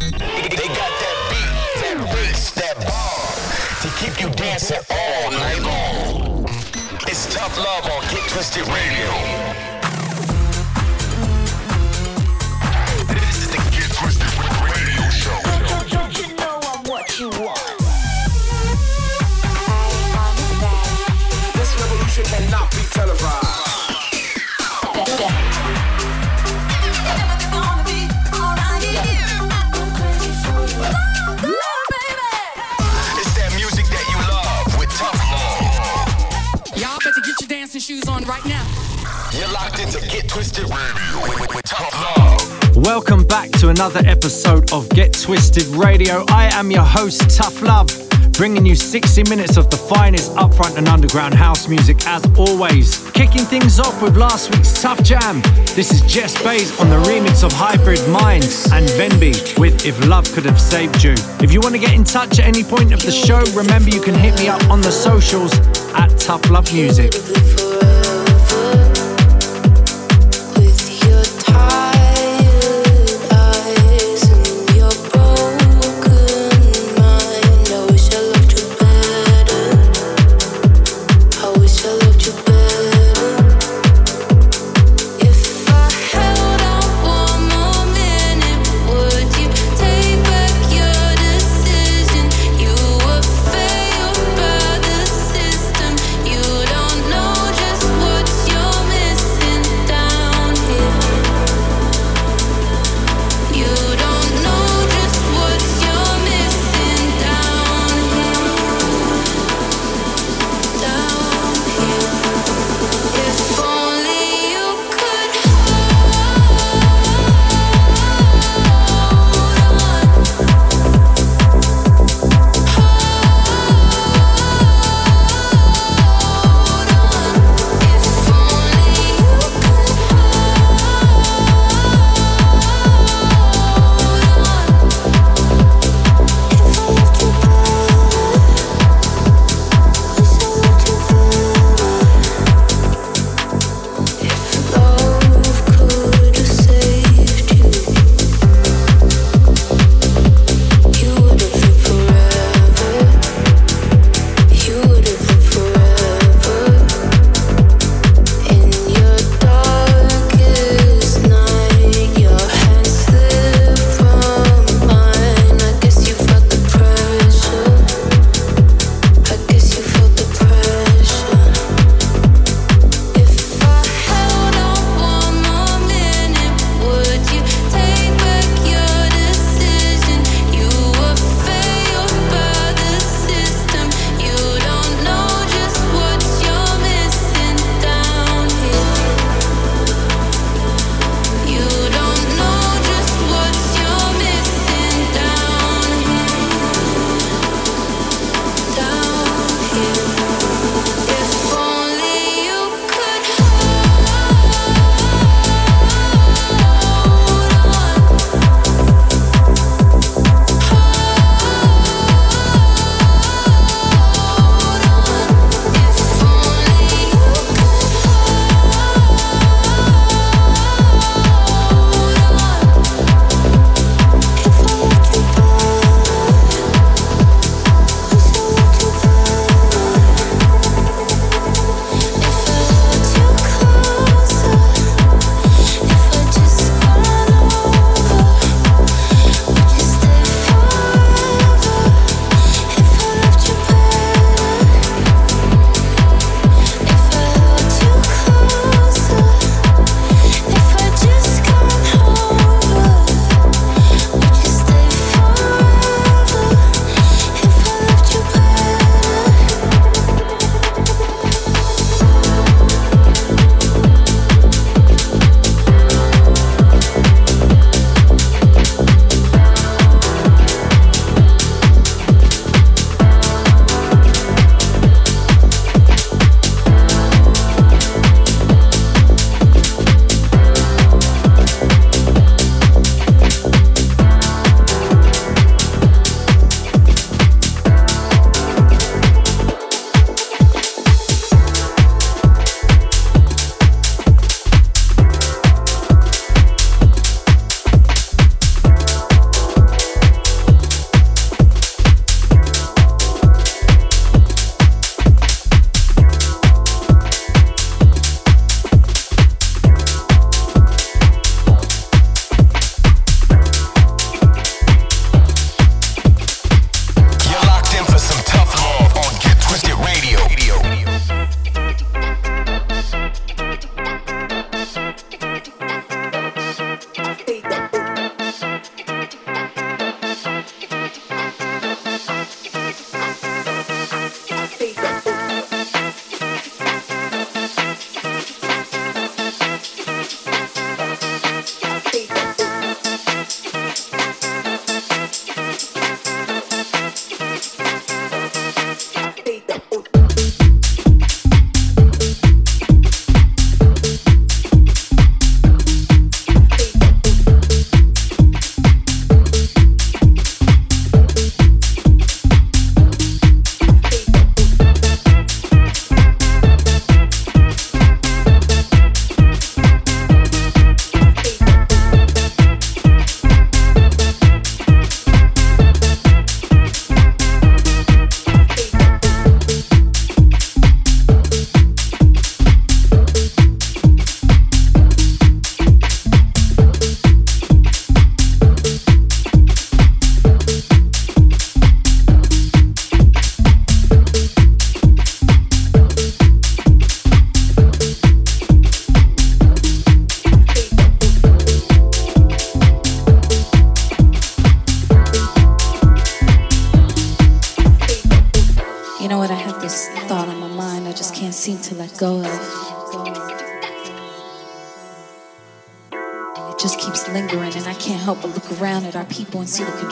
They got that beat, that bass, that bar to keep you dancing all night long. It's tough love on Get Twisted Radio. Welcome back to another episode of Get Twisted Radio. I am your host, Tough Love, bringing you 60 minutes of the finest upfront and underground house music as always. Kicking things off with last week's Tough Jam. This is Jess Bays on the remix of Hybrid Minds and venbee with If Love Could Have Saved You. If you want to get in touch at any point of the show, remember you can hit me up on the socials at Tough Love Music.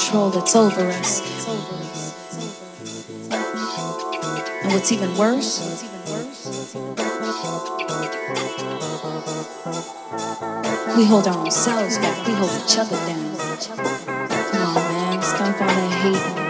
control that's over us. And what's even worse, we hold our own selves back, we hold each other down. Come on, man, stop all that hate.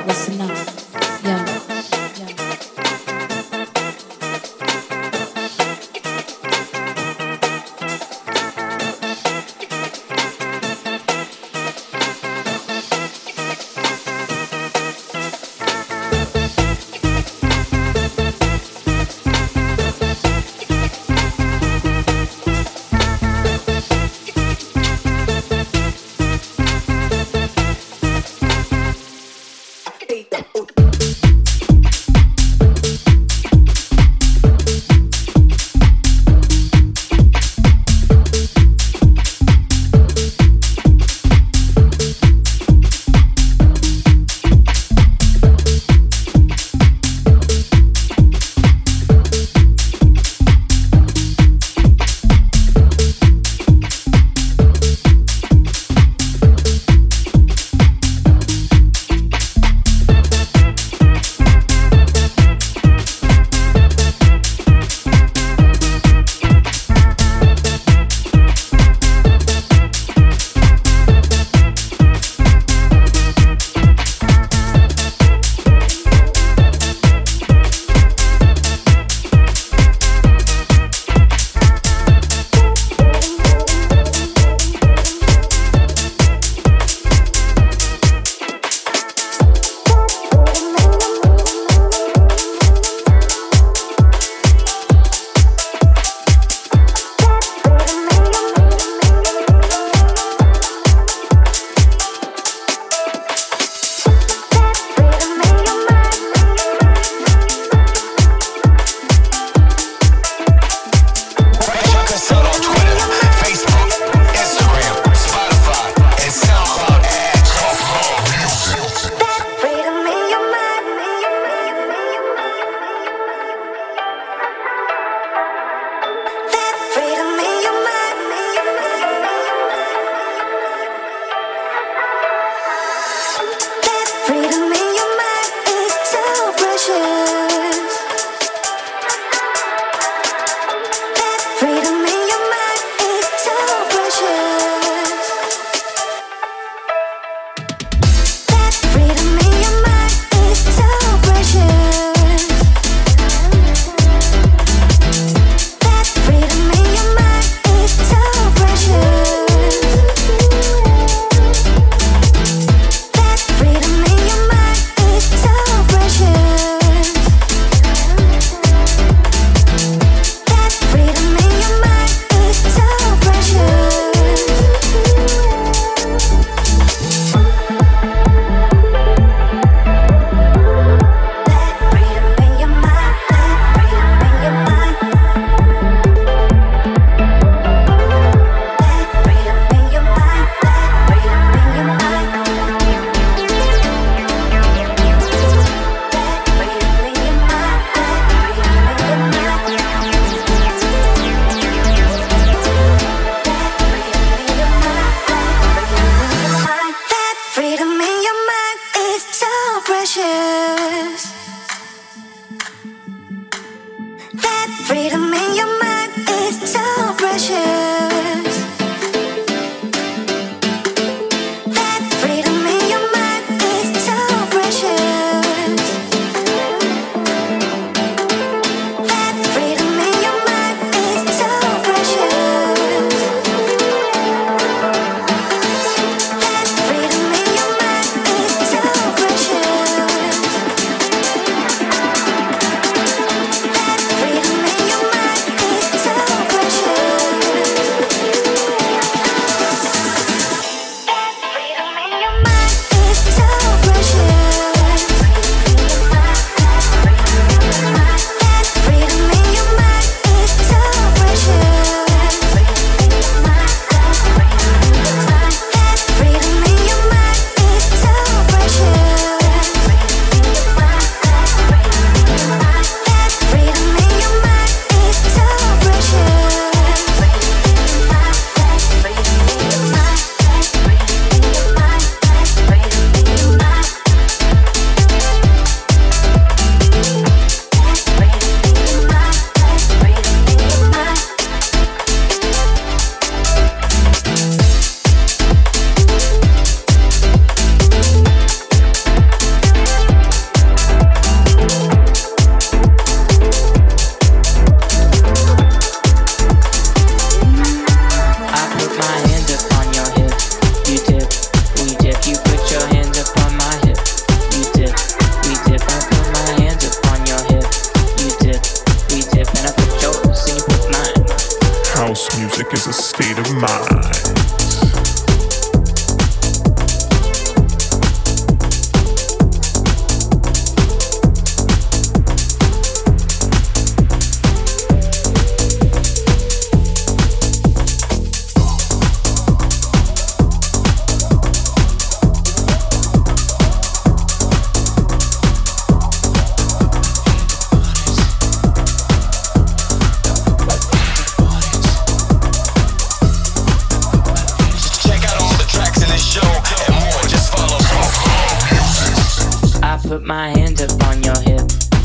My hands up on your hip.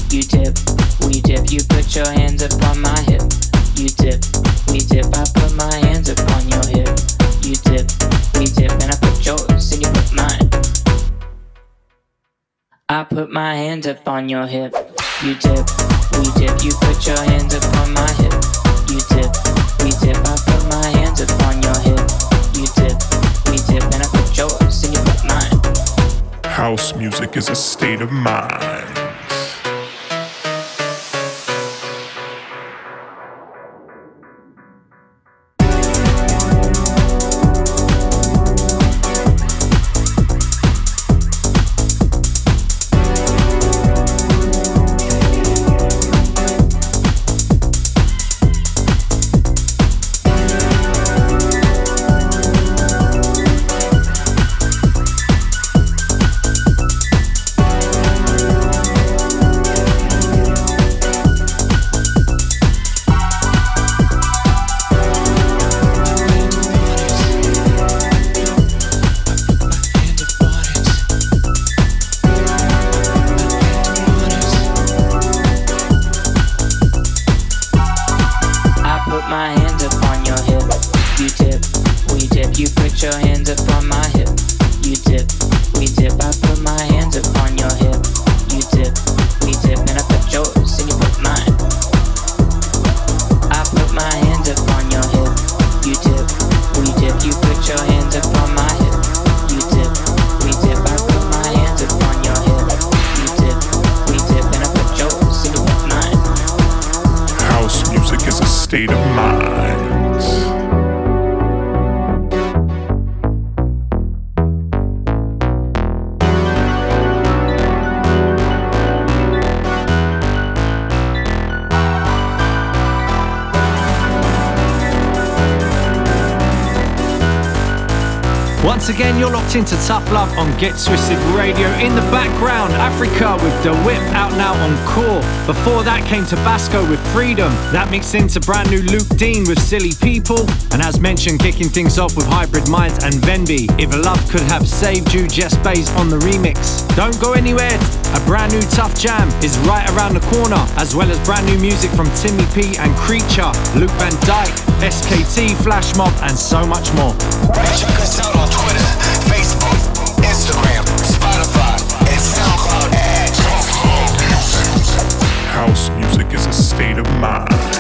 You dip, we dip. You put your hands up on my hip. You dip, we dip. I put my hands up on your hip. You dip, we dip. And I put yours and you put mine. I put my hands up on your hip. You dip, we dip. You put your hands up on my hip. You dip, we dip. I put my hands up on your hip. You dip, we dip. And House music is a state of mind. Into Tough Love on Get Twisted Radio. In the background, Afriqua with The Whip out now on Core. Before that came TIBASKO with Freedom. That mixed into brand new Luke Dean with Silly People. And as mentioned, kicking things off with Hybrid Minds and venbee. If a Love Could Have Saved You, Jess Bays on the remix. Don't go anywhere. A brand new Tough Jam is right around the corner, as well as brand new music from Timmy P and Kreature, Luuk Van Dijk, SKT, Flash Mob, and so much more. Check us out on Twitter, Facebook, Instagram, Spotify, and SoundCloud at House music is a state of mind.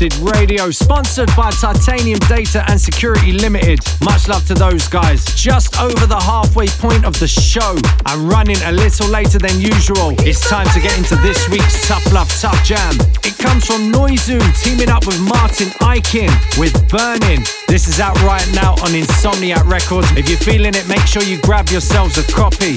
Radio, sponsored by Titanium Data and Security Limited. Much love to those guys. Just over the halfway point of the show. I'm running a little later than usual. It's time to get into this week's Tough Love Tough Jam. It comes from Noizu teaming up with Martin Ikin with Burning. This is out right now on Insomniac Records. If you're feeling it, make sure you grab yourselves a copy.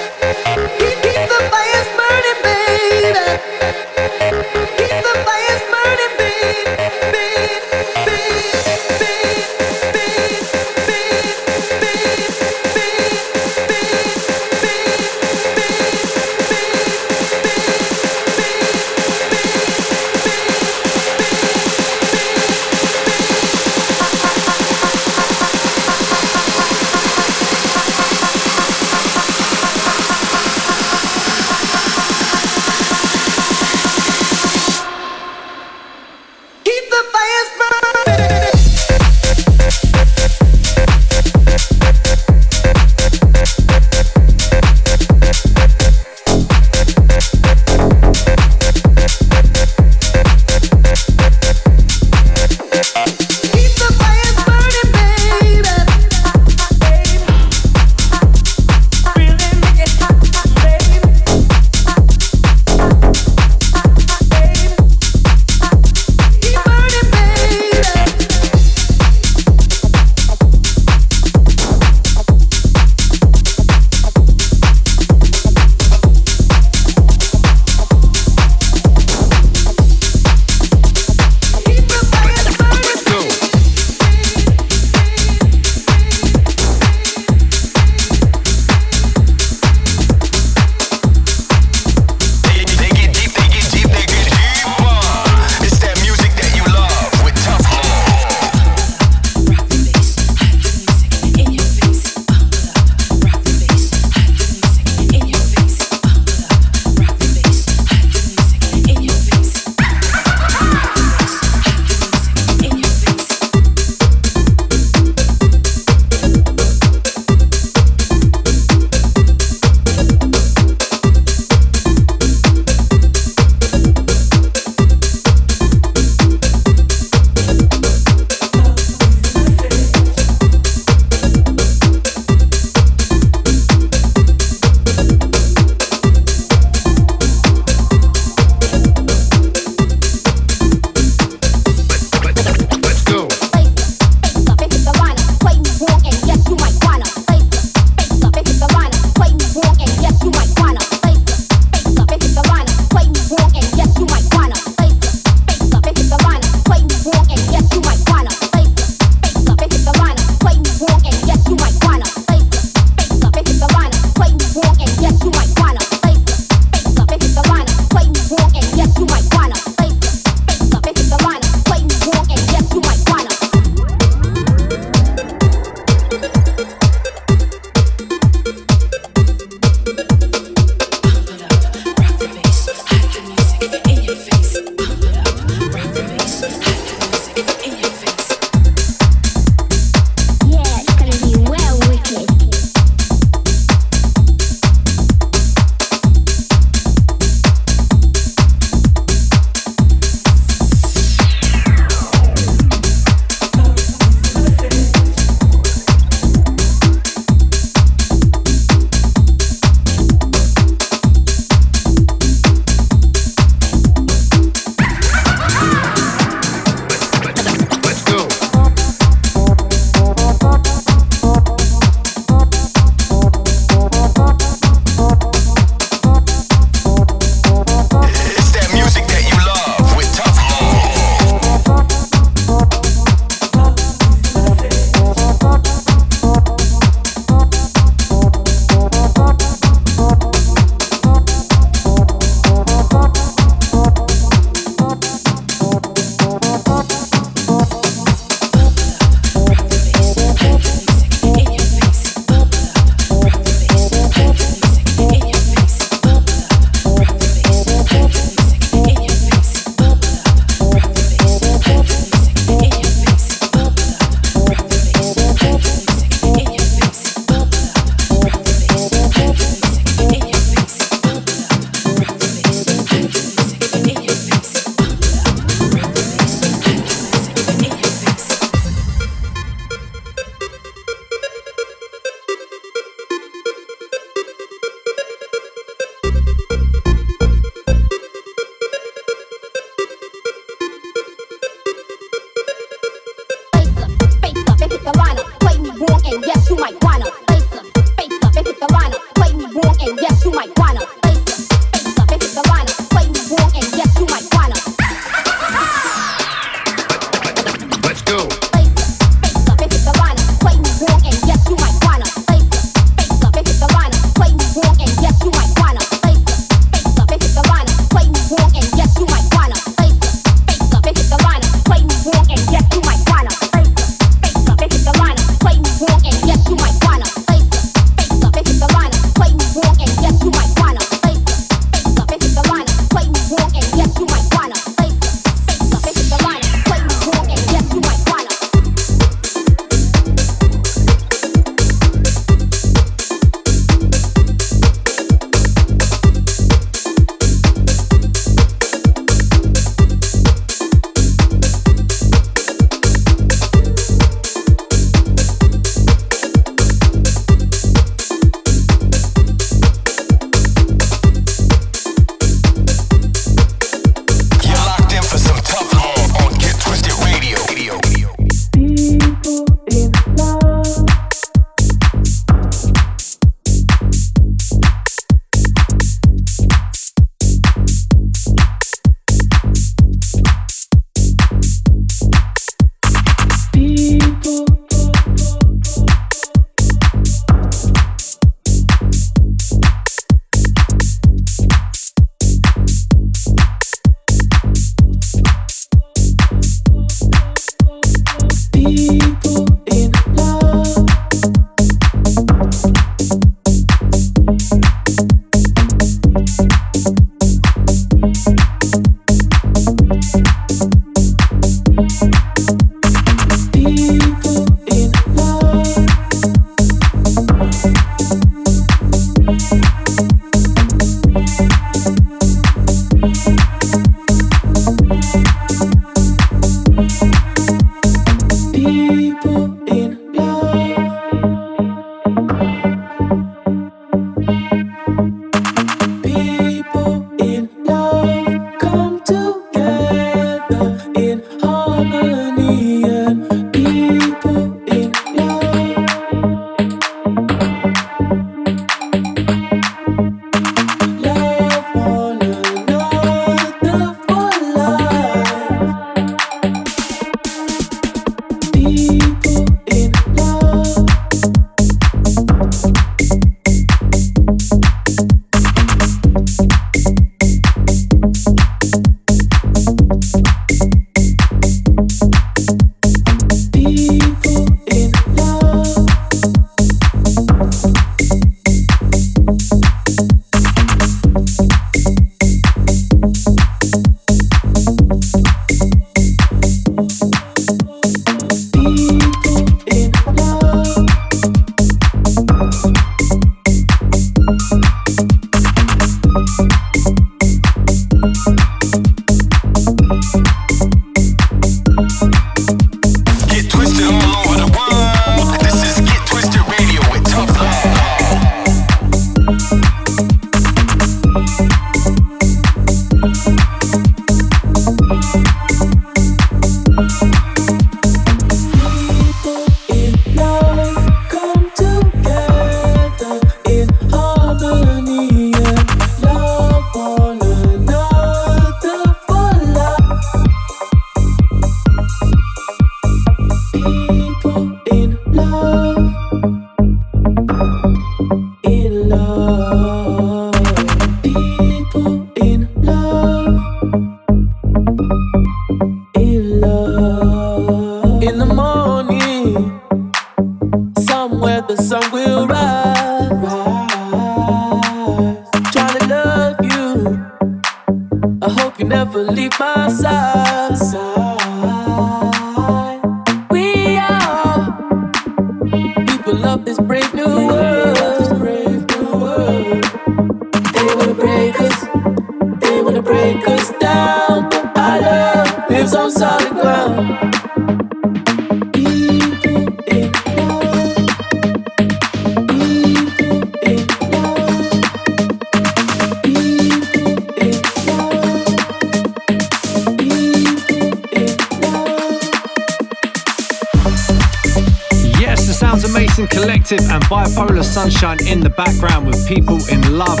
Sunshine in the background with people in love.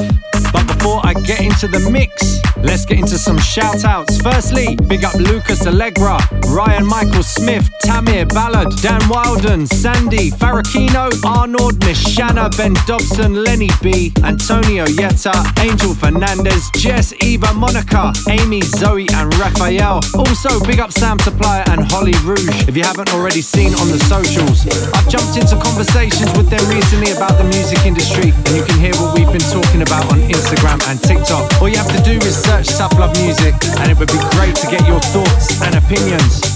But before I get into the mix, let's get into some shout outs. Firstly, big up Lucas Allegra, Ryan Michael Smith, Tamir Ballard, Dan Wilden, Sandy, Farrakino, Arnold, Mishana, Ben Dobson, Lenny B, Antonio Yetta, Angel Fernandez, Jess, Eva, Monica, Amy, Zoe, and Raphael. Also, big up Sam Supplier and Holly Rouge. If you haven't already seen on the socials, I've jumped into conversations with them recently about the music industry, and you can hear what we've been talking about on Instagram and TikTok. All you have to do is search Tough Love Music, and it would be great to get your thoughts and opinions.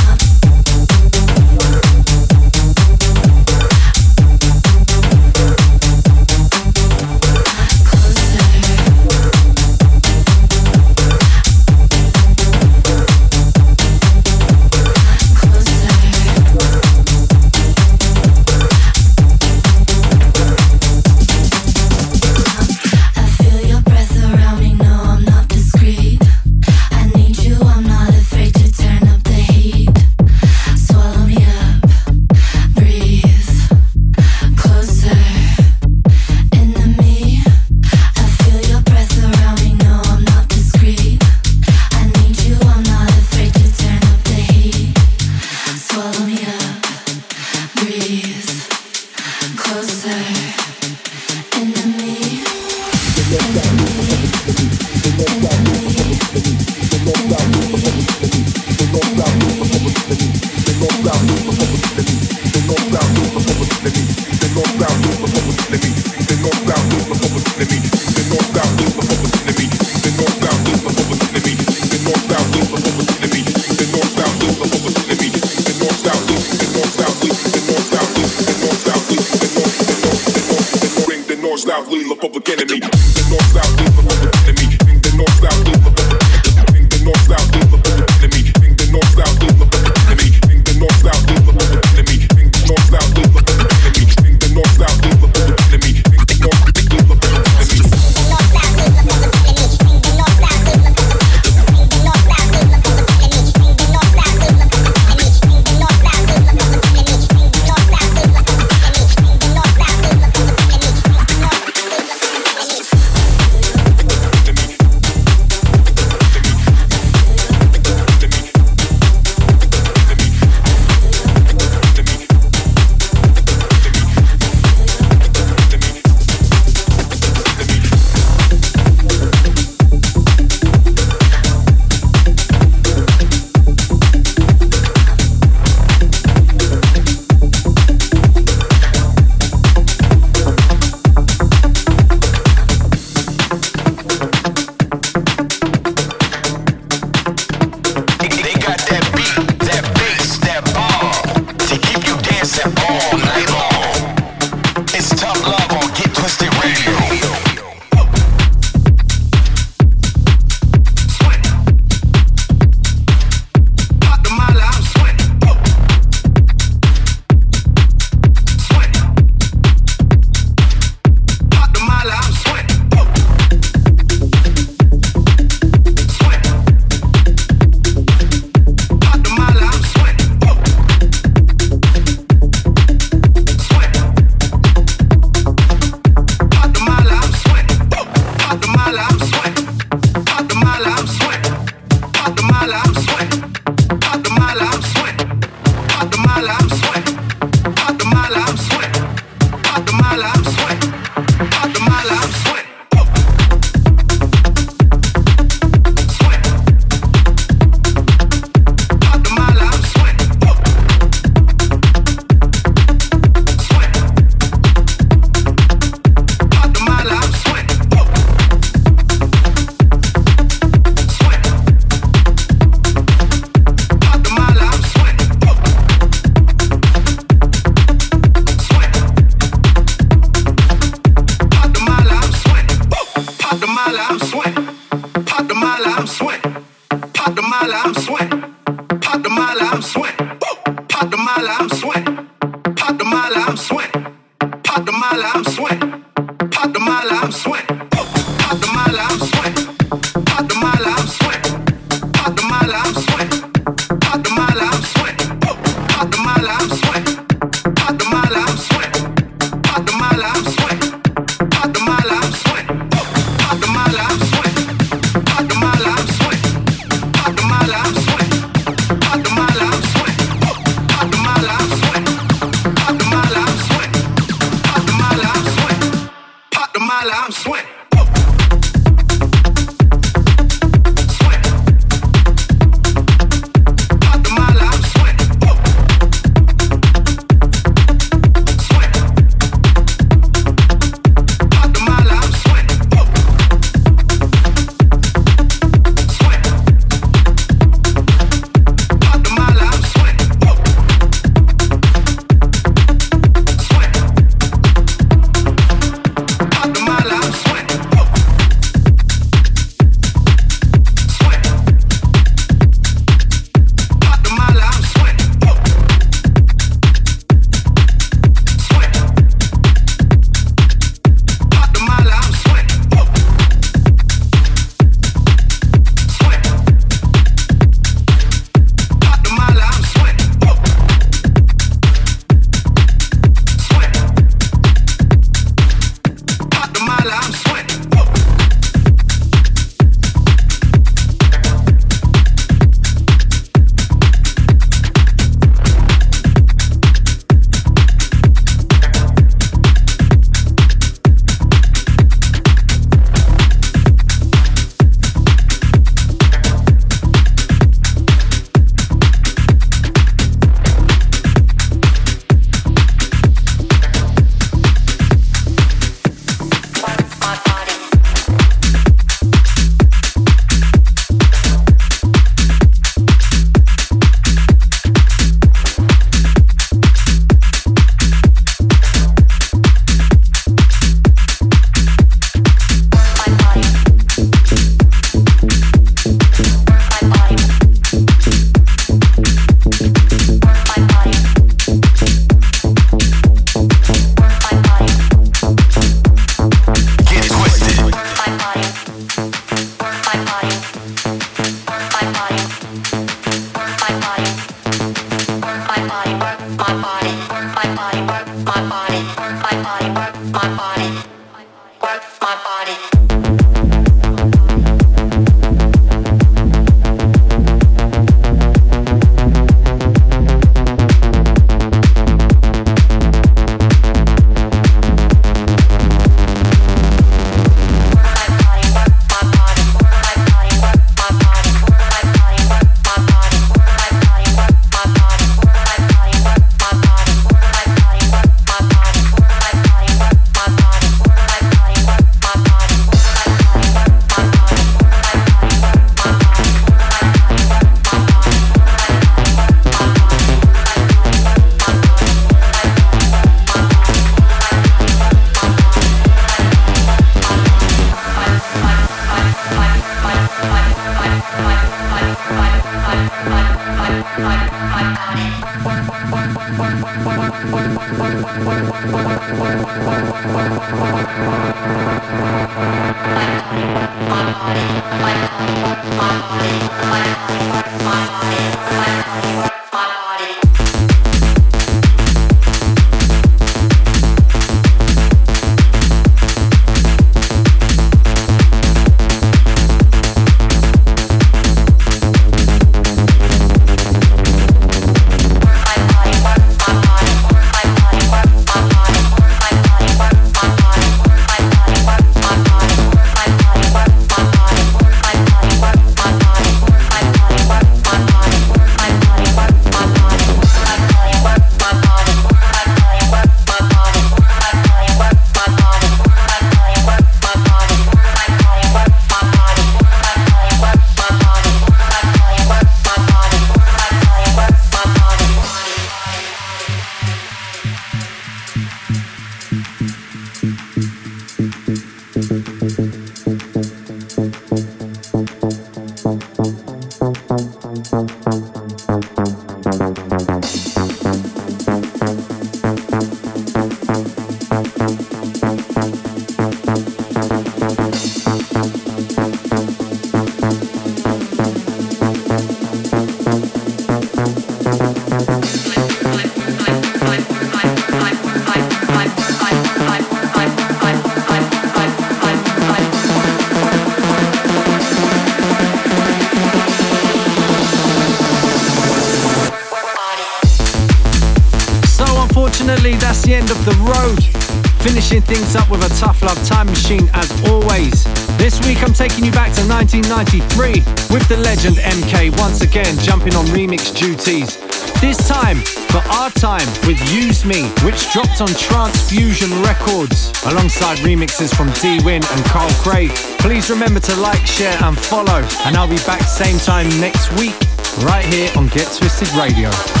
1993 with the legend MK once again jumping on remix duties. This time for R-Tyme with Use Me, which dropped on Transfusion Records alongside remixes from D Win and Carl Craig. Please remember to like, share, and follow. And I'll be back same time next week right here on Get Twisted Radio.